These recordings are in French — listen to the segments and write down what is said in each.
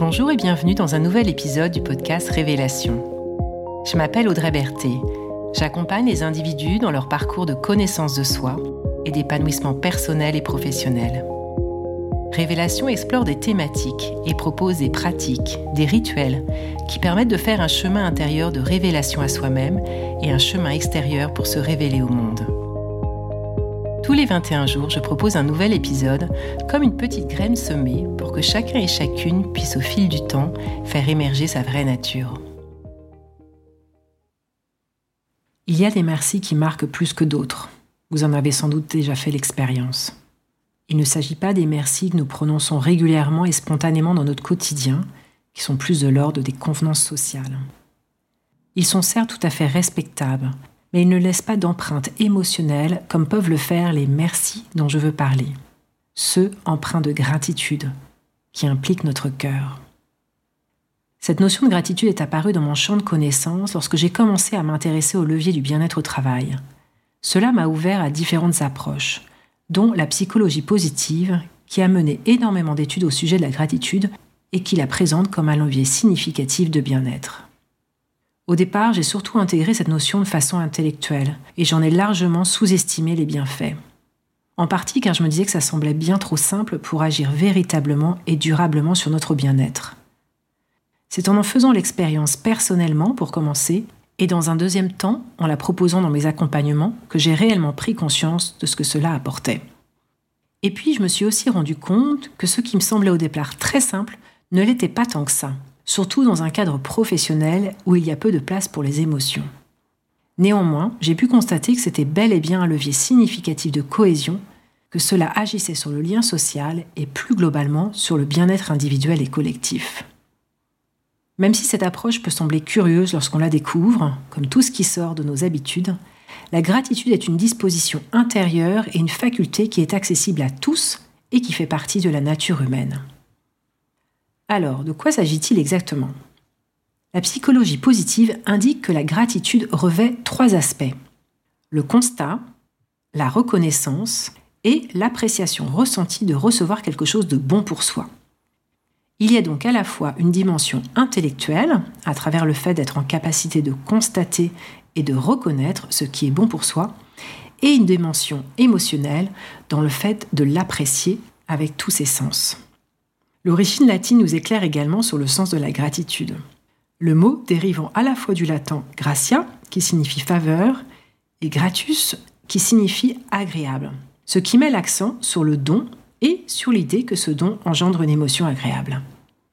Bonjour et bienvenue dans un nouvel épisode du podcast Révélation. Je m'appelle Audrey Berthet. J'accompagne les individus dans leur parcours de connaissance de soi et d'épanouissement personnel et professionnel. Révélation explore des thématiques et propose des pratiques, des rituels qui permettent de faire un chemin intérieur de révélation à soi-même et un chemin extérieur pour se révéler au monde. Tous les 21 jours, je propose un nouvel épisode, comme une petite graine semée, pour que chacun et chacune puisse au fil du temps faire émerger sa vraie nature. Il y a des merci qui marquent plus que d'autres. Vous en avez sans doute déjà fait l'expérience. Il ne s'agit pas des merci que nous prononçons régulièrement et spontanément dans notre quotidien, qui sont plus de l'ordre des convenances sociales. Ils sont certes tout à fait respectables, mais ils ne laissent pas d'empreinte émotionnelle comme peuvent le faire les merci dont je veux parler, ceux empreints de gratitude, qui impliquent notre cœur. Cette notion de gratitude est apparue dans mon champ de connaissances lorsque j'ai commencé à m'intéresser au levier du bien-être au travail. Cela m'a ouvert à différentes approches, dont la psychologie positive, qui a mené énormément d'études au sujet de la gratitude et qui la présente comme un levier significatif de bien-être. Au départ, j'ai surtout intégré cette notion de façon intellectuelle, et j'en ai largement sous-estimé les bienfaits. En partie car je me disais que ça semblait bien trop simple pour agir véritablement et durablement sur notre bien-être. C'est en en faisant l'expérience personnellement, pour commencer, et dans un deuxième temps, en la proposant dans mes accompagnements, que j'ai réellement pris conscience de ce que cela apportait. Et puis, je me suis aussi rendu compte que ce qui me semblait au départ très simple ne l'était pas tant que ça surtout dans un cadre professionnel où il y a peu de place pour les émotions. Néanmoins, j'ai pu constater que c'était bel et bien un levier significatif de cohésion, que cela agissait sur le lien social et plus globalement sur le bien-être individuel et collectif. Même si cette approche peut sembler curieuse lorsqu'on la découvre, comme tout ce qui sort de nos habitudes, la gratitude est une disposition intérieure et une faculté qui est accessible à tous et qui fait partie de la nature humaine. Alors, de quoi s'agit-il exactement? La psychologie positive indique que la gratitude revêt trois aspects. Le constat, la reconnaissance et l'appréciation ressentie de recevoir quelque chose de bon pour soi. Il y a donc à la fois une dimension intellectuelle, à travers le fait d'être en capacité de constater et de reconnaître ce qui est bon pour soi, et une dimension émotionnelle dans le fait de l'apprécier avec tous ses sens. L'origine latine nous éclaire également sur le sens de la gratitude. Le mot dérivant à la fois du latin gratia, qui signifie faveur, et gratus, qui signifie agréable, ce qui met l'accent sur le don et sur l'idée que ce don engendre une émotion agréable.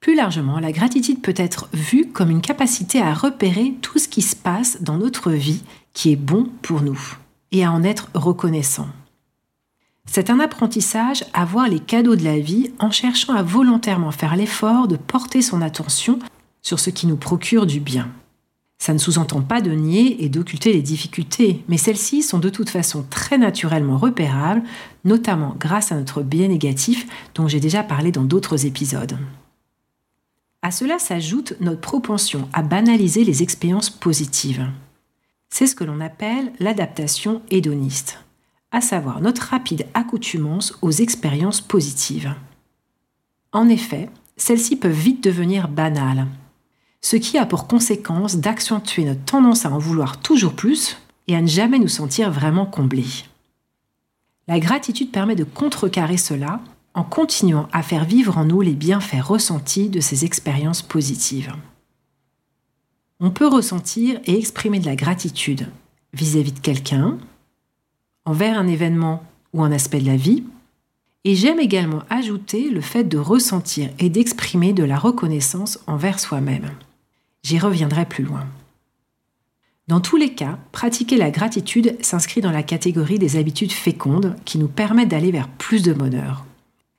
Plus largement, la gratitude peut être vue comme une capacité à repérer tout ce qui se passe dans notre vie qui est bon pour nous et à en être reconnaissant. C'est un apprentissage à voir les cadeaux de la vie en cherchant à volontairement faire l'effort de porter son attention sur ce qui nous procure du bien. Ça ne sous-entend pas de nier et d'occulter les difficultés, mais celles-ci sont de toute façon très naturellement repérables, notamment grâce à notre biais négatif dont j'ai déjà parlé dans d'autres épisodes. À cela s'ajoute notre propension à banaliser les expériences positives. C'est ce que l'on appelle l'adaptation hédoniste à savoir notre rapide accoutumance aux expériences positives. En effet, celles-ci peuvent vite devenir banales, ce qui a pour conséquence d'accentuer notre tendance à en vouloir toujours plus et à ne jamais nous sentir vraiment comblés. La gratitude permet de contrecarrer cela en continuant à faire vivre en nous les bienfaits ressentis de ces expériences positives. On peut ressentir et exprimer de la gratitude vis-à-vis de quelqu'un, envers un événement ou un aspect de la vie. Et j'aime également ajouter le fait de ressentir et d'exprimer de la reconnaissance envers soi-même. J'y reviendrai plus loin. Dans tous les cas, pratiquer la gratitude s'inscrit dans la catégorie des habitudes fécondes qui nous permettent d'aller vers plus de bonheur.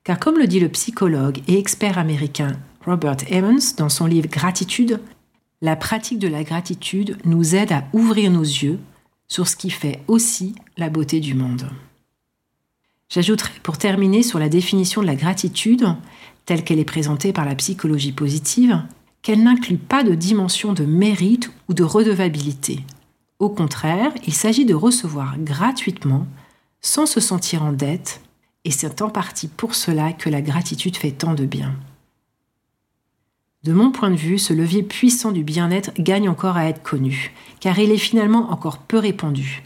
Car comme le dit le psychologue et expert américain Robert Emmons dans son livre Gratitude, la pratique de la gratitude nous aide à ouvrir nos yeux sur ce qui fait aussi la beauté du monde. J'ajouterai pour terminer sur la définition de la gratitude, telle qu'elle est présentée par la psychologie positive, qu'elle n'inclut pas de dimension de mérite ou de redevabilité. Au contraire, il s'agit de recevoir gratuitement, sans se sentir en dette, et c'est en partie pour cela que la gratitude fait tant de bien. De mon point de vue, ce levier puissant du bien-être gagne encore à être connu, car il est finalement encore peu répandu.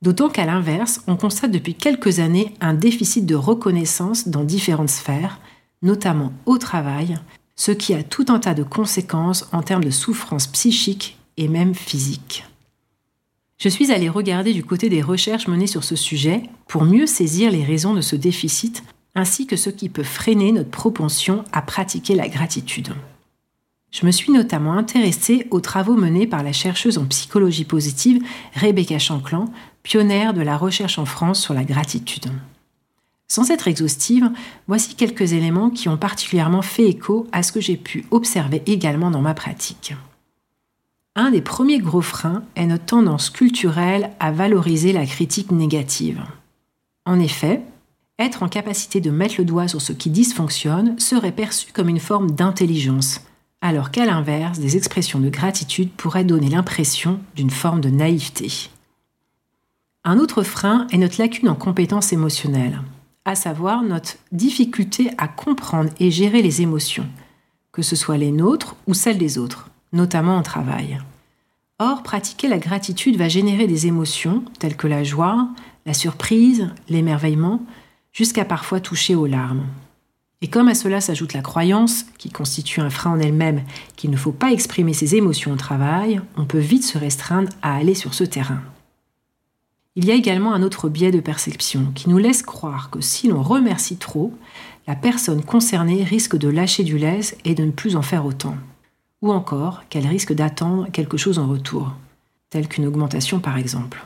D'autant qu'à l'inverse, on constate depuis quelques années un déficit de reconnaissance dans différentes sphères, notamment au travail, ce qui a tout un tas de conséquences en termes de souffrance psychique et même physique. Je suis allée regarder du côté des recherches menées sur ce sujet pour mieux saisir les raisons de ce déficit ainsi que ce qui peut freiner notre propension à pratiquer la gratitude. Je me suis notamment intéressée aux travaux menés par la chercheuse en psychologie positive Rebecca Chanclan, pionnière de la recherche en France sur la gratitude. Sans être exhaustive, voici quelques éléments qui ont particulièrement fait écho à ce que j'ai pu observer également dans ma pratique. Un des premiers gros freins est notre tendance culturelle à valoriser la critique négative. En effet, être en capacité de mettre le doigt sur ce qui dysfonctionne serait perçu comme une forme d'intelligence, alors qu'à l'inverse, des expressions de gratitude pourraient donner l'impression d'une forme de naïveté. Un autre frein est notre lacune en compétences émotionnelles, à savoir notre difficulté à comprendre et gérer les émotions, que ce soit les nôtres ou celles des autres notamment en travail. Or, pratiquer la gratitude va générer des émotions telles que la joie, la surprise, l'émerveillement, jusqu'à parfois toucher aux larmes. Et comme à cela s'ajoute la croyance, qui constitue un frein en elle-même, qu'il ne faut pas exprimer ses émotions au travail, on peut vite se restreindre à aller sur ce terrain. Il y a également un autre biais de perception qui nous laisse croire que si l'on remercie trop, la personne concernée risque de lâcher du lest et de ne plus en faire autant ou encore qu'elle risque d'attendre quelque chose en retour, telle qu'une augmentation par exemple.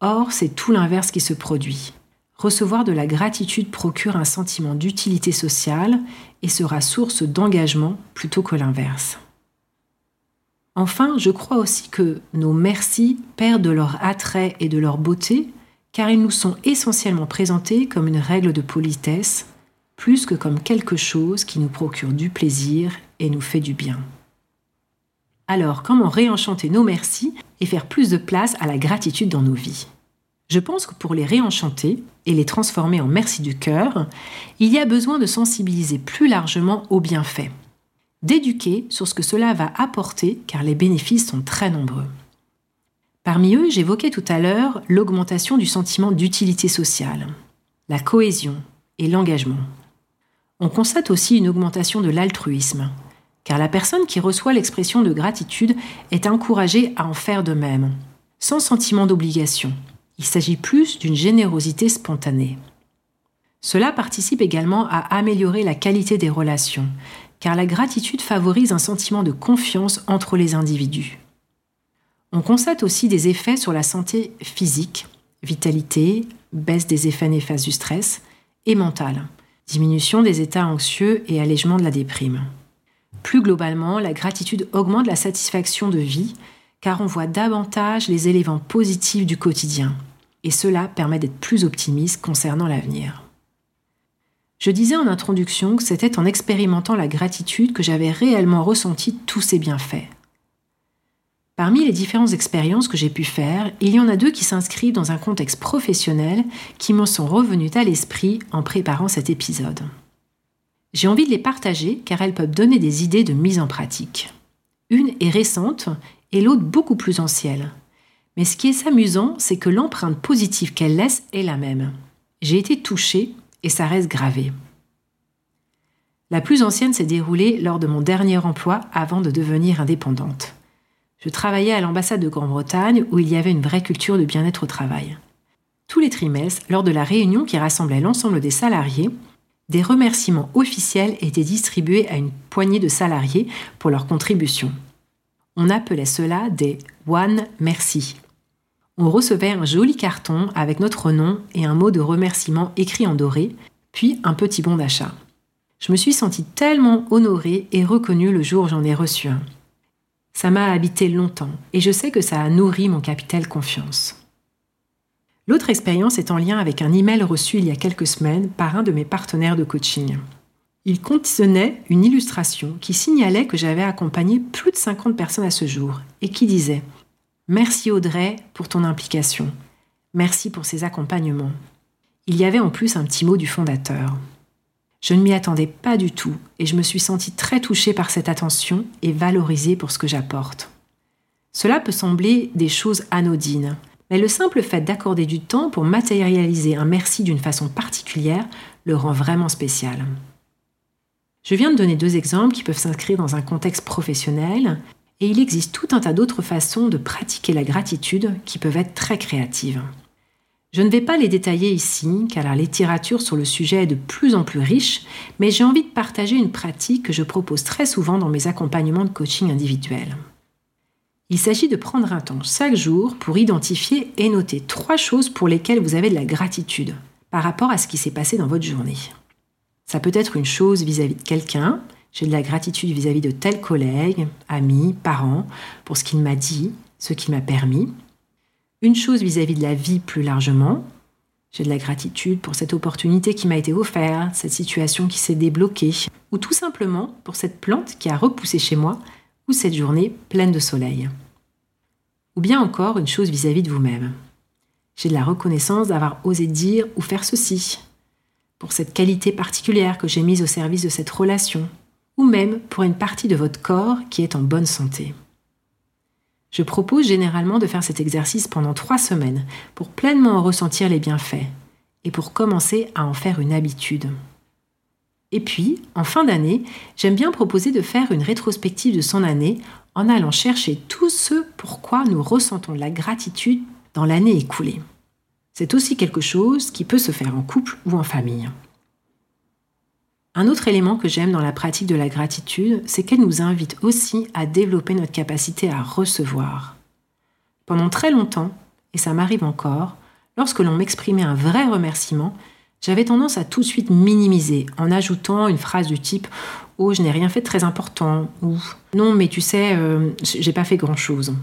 Or, c'est tout l'inverse qui se produit. Recevoir de la gratitude procure un sentiment d'utilité sociale et sera source d'engagement plutôt que l'inverse. Enfin, je crois aussi que nos merci perdent de leur attrait et de leur beauté car ils nous sont essentiellement présentés comme une règle de politesse plus que comme quelque chose qui nous procure du plaisir et nous fait du bien. Alors, comment réenchanter nos merci et faire plus de place à la gratitude dans nos vies? Je pense que pour les réenchanter et les transformer en merci du cœur, il y a besoin de sensibiliser plus largement aux bienfaits, d'éduquer sur ce que cela va apporter car les bénéfices sont très nombreux. Parmi eux, j'évoquais tout à l'heure l'augmentation du sentiment d'utilité sociale, la cohésion et l'engagement on constate aussi une augmentation de l'altruisme, car la personne qui reçoit l'expression de gratitude est encouragée à en faire de même, sans sentiment d'obligation. Il s'agit plus d'une générosité spontanée. Cela participe également à améliorer la qualité des relations, car la gratitude favorise un sentiment de confiance entre les individus. On constate aussi des effets sur la santé physique, vitalité, baisse des effets néfastes du stress, et mentale, diminution des états anxieux et allègement de la déprime. Plus globalement, la gratitude augmente la satisfaction de vie car on voit davantage les éléments positifs du quotidien et cela permet d'être plus optimiste concernant l'avenir. Je disais en introduction que c'était en expérimentant la gratitude que j'avais réellement ressenti tous ces bienfaits. Parmi les différentes expériences que j'ai pu faire, il y en a deux qui s'inscrivent dans un contexte professionnel qui me sont revenues à l'esprit en préparant cet épisode. J'ai envie de les partager car elles peuvent donner des idées de mise en pratique. Une est récente et l'autre beaucoup plus ancienne. Mais ce qui est amusant, c'est que l'empreinte positive qu'elle laisse est la même. J'ai été touchée et ça reste gravé. La plus ancienne s'est déroulée lors de mon dernier emploi avant de devenir indépendante. Je travaillais à l'ambassade de Grande-Bretagne où il y avait une vraie culture de bien-être au travail. Tous les trimestres, lors de la réunion qui rassemblait l'ensemble des salariés, des remerciements officiels étaient distribués à une poignée de salariés pour leur contribution. On appelait cela des One Merci. On recevait un joli carton avec notre nom et un mot de remerciement écrit en doré, puis un petit bon d'achat. Je me suis sentie tellement honorée et reconnue le jour où j'en ai reçu un. Ça m'a habité longtemps et je sais que ça a nourri mon capital confiance. L'autre expérience est en lien avec un email reçu il y a quelques semaines par un de mes partenaires de coaching. Il contenait une illustration qui signalait que j'avais accompagné plus de 50 personnes à ce jour et qui disait Merci Audrey pour ton implication. Merci pour ces accompagnements. Il y avait en plus un petit mot du fondateur. Je ne m'y attendais pas du tout et je me suis sentie très touchée par cette attention et valorisée pour ce que j'apporte. Cela peut sembler des choses anodines, mais le simple fait d'accorder du temps pour matérialiser un merci d'une façon particulière le rend vraiment spécial. Je viens de donner deux exemples qui peuvent s'inscrire dans un contexte professionnel, et il existe tout un tas d'autres façons de pratiquer la gratitude qui peuvent être très créatives. Je ne vais pas les détailler ici, car la littérature sur le sujet est de plus en plus riche, mais j'ai envie de partager une pratique que je propose très souvent dans mes accompagnements de coaching individuel. Il s'agit de prendre un temps chaque jour pour identifier et noter trois choses pour lesquelles vous avez de la gratitude par rapport à ce qui s'est passé dans votre journée. Ça peut être une chose vis-à-vis de quelqu'un, j'ai de la gratitude vis-à-vis de tel collègue, ami, parent, pour ce qu'il m'a dit, ce qu'il m'a permis une chose vis-à-vis de la vie plus largement. J'ai de la gratitude pour cette opportunité qui m'a été offerte, cette situation qui s'est débloquée, ou tout simplement pour cette plante qui a repoussé chez moi, ou cette journée pleine de soleil. Ou bien encore une chose vis-à-vis de vous-même. J'ai de la reconnaissance d'avoir osé dire ou faire ceci, pour cette qualité particulière que j'ai mise au service de cette relation, ou même pour une partie de votre corps qui est en bonne santé. Je propose généralement de faire cet exercice pendant trois semaines pour pleinement en ressentir les bienfaits et pour commencer à en faire une habitude. Et puis, en fin d'année, j'aime bien proposer de faire une rétrospective de son année en allant chercher tout ce pourquoi nous ressentons la gratitude dans l'année écoulée. C'est aussi quelque chose qui peut se faire en couple ou en famille. Un autre élément que j'aime dans la pratique de la gratitude, c'est qu'elle nous invite aussi à développer notre capacité à recevoir. Pendant très longtemps, et ça m'arrive encore, lorsque l'on m'exprimait un vrai remerciement, j'avais tendance à tout de suite minimiser en ajoutant une phrase du type Oh, je n'ai rien fait de très important ou Non, mais tu sais, euh, j'ai pas fait grand chose.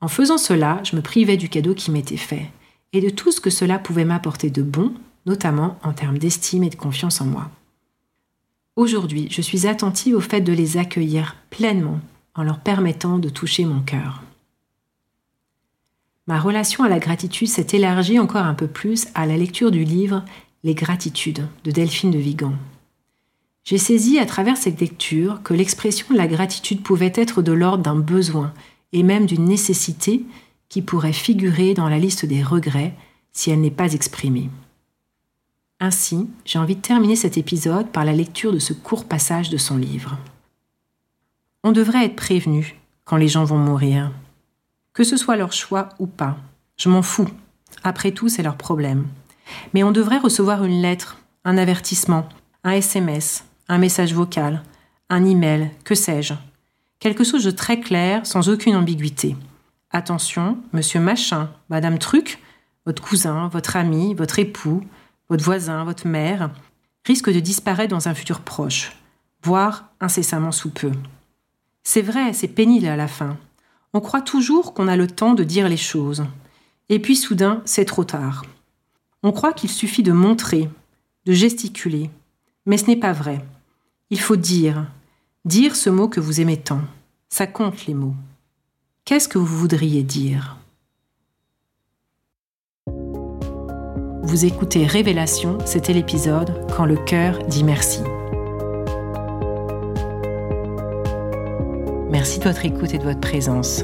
En faisant cela, je me privais du cadeau qui m'était fait et de tout ce que cela pouvait m'apporter de bon, notamment en termes d'estime et de confiance en moi. Aujourd'hui, je suis attentive au fait de les accueillir pleinement en leur permettant de toucher mon cœur. Ma relation à la gratitude s'est élargie encore un peu plus à la lecture du livre Les gratitudes de Delphine de Vigan. J'ai saisi à travers cette lecture que l'expression de la gratitude pouvait être de l'ordre d'un besoin et même d'une nécessité qui pourrait figurer dans la liste des regrets si elle n'est pas exprimée. Ainsi, j'ai envie de terminer cet épisode par la lecture de ce court passage de son livre. On devrait être prévenu quand les gens vont mourir. Que ce soit leur choix ou pas, je m'en fous. Après tout, c'est leur problème. Mais on devrait recevoir une lettre, un avertissement, un SMS, un message vocal, un email, que sais-je. Quelque chose de très clair, sans aucune ambiguïté. Attention, monsieur Machin, madame Truc, votre cousin, votre ami, votre époux, votre voisin, votre mère, risque de disparaître dans un futur proche, voire incessamment sous peu. C'est vrai, c'est pénible à la fin. On croit toujours qu'on a le temps de dire les choses. Et puis soudain, c'est trop tard. On croit qu'il suffit de montrer, de gesticuler. Mais ce n'est pas vrai. Il faut dire. Dire ce mot que vous aimez tant. Ça compte les mots. Qu'est-ce que vous voudriez dire? Vous écoutez Révélation, c'était l'épisode Quand le cœur dit merci. Merci de votre écoute et de votre présence.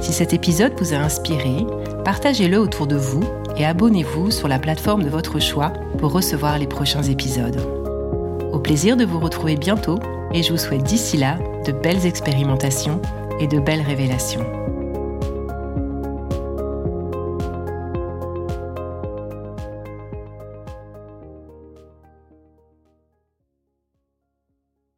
Si cet épisode vous a inspiré, partagez-le autour de vous et abonnez-vous sur la plateforme de votre choix pour recevoir les prochains épisodes. Au plaisir de vous retrouver bientôt et je vous souhaite d'ici là de belles expérimentations et de belles révélations.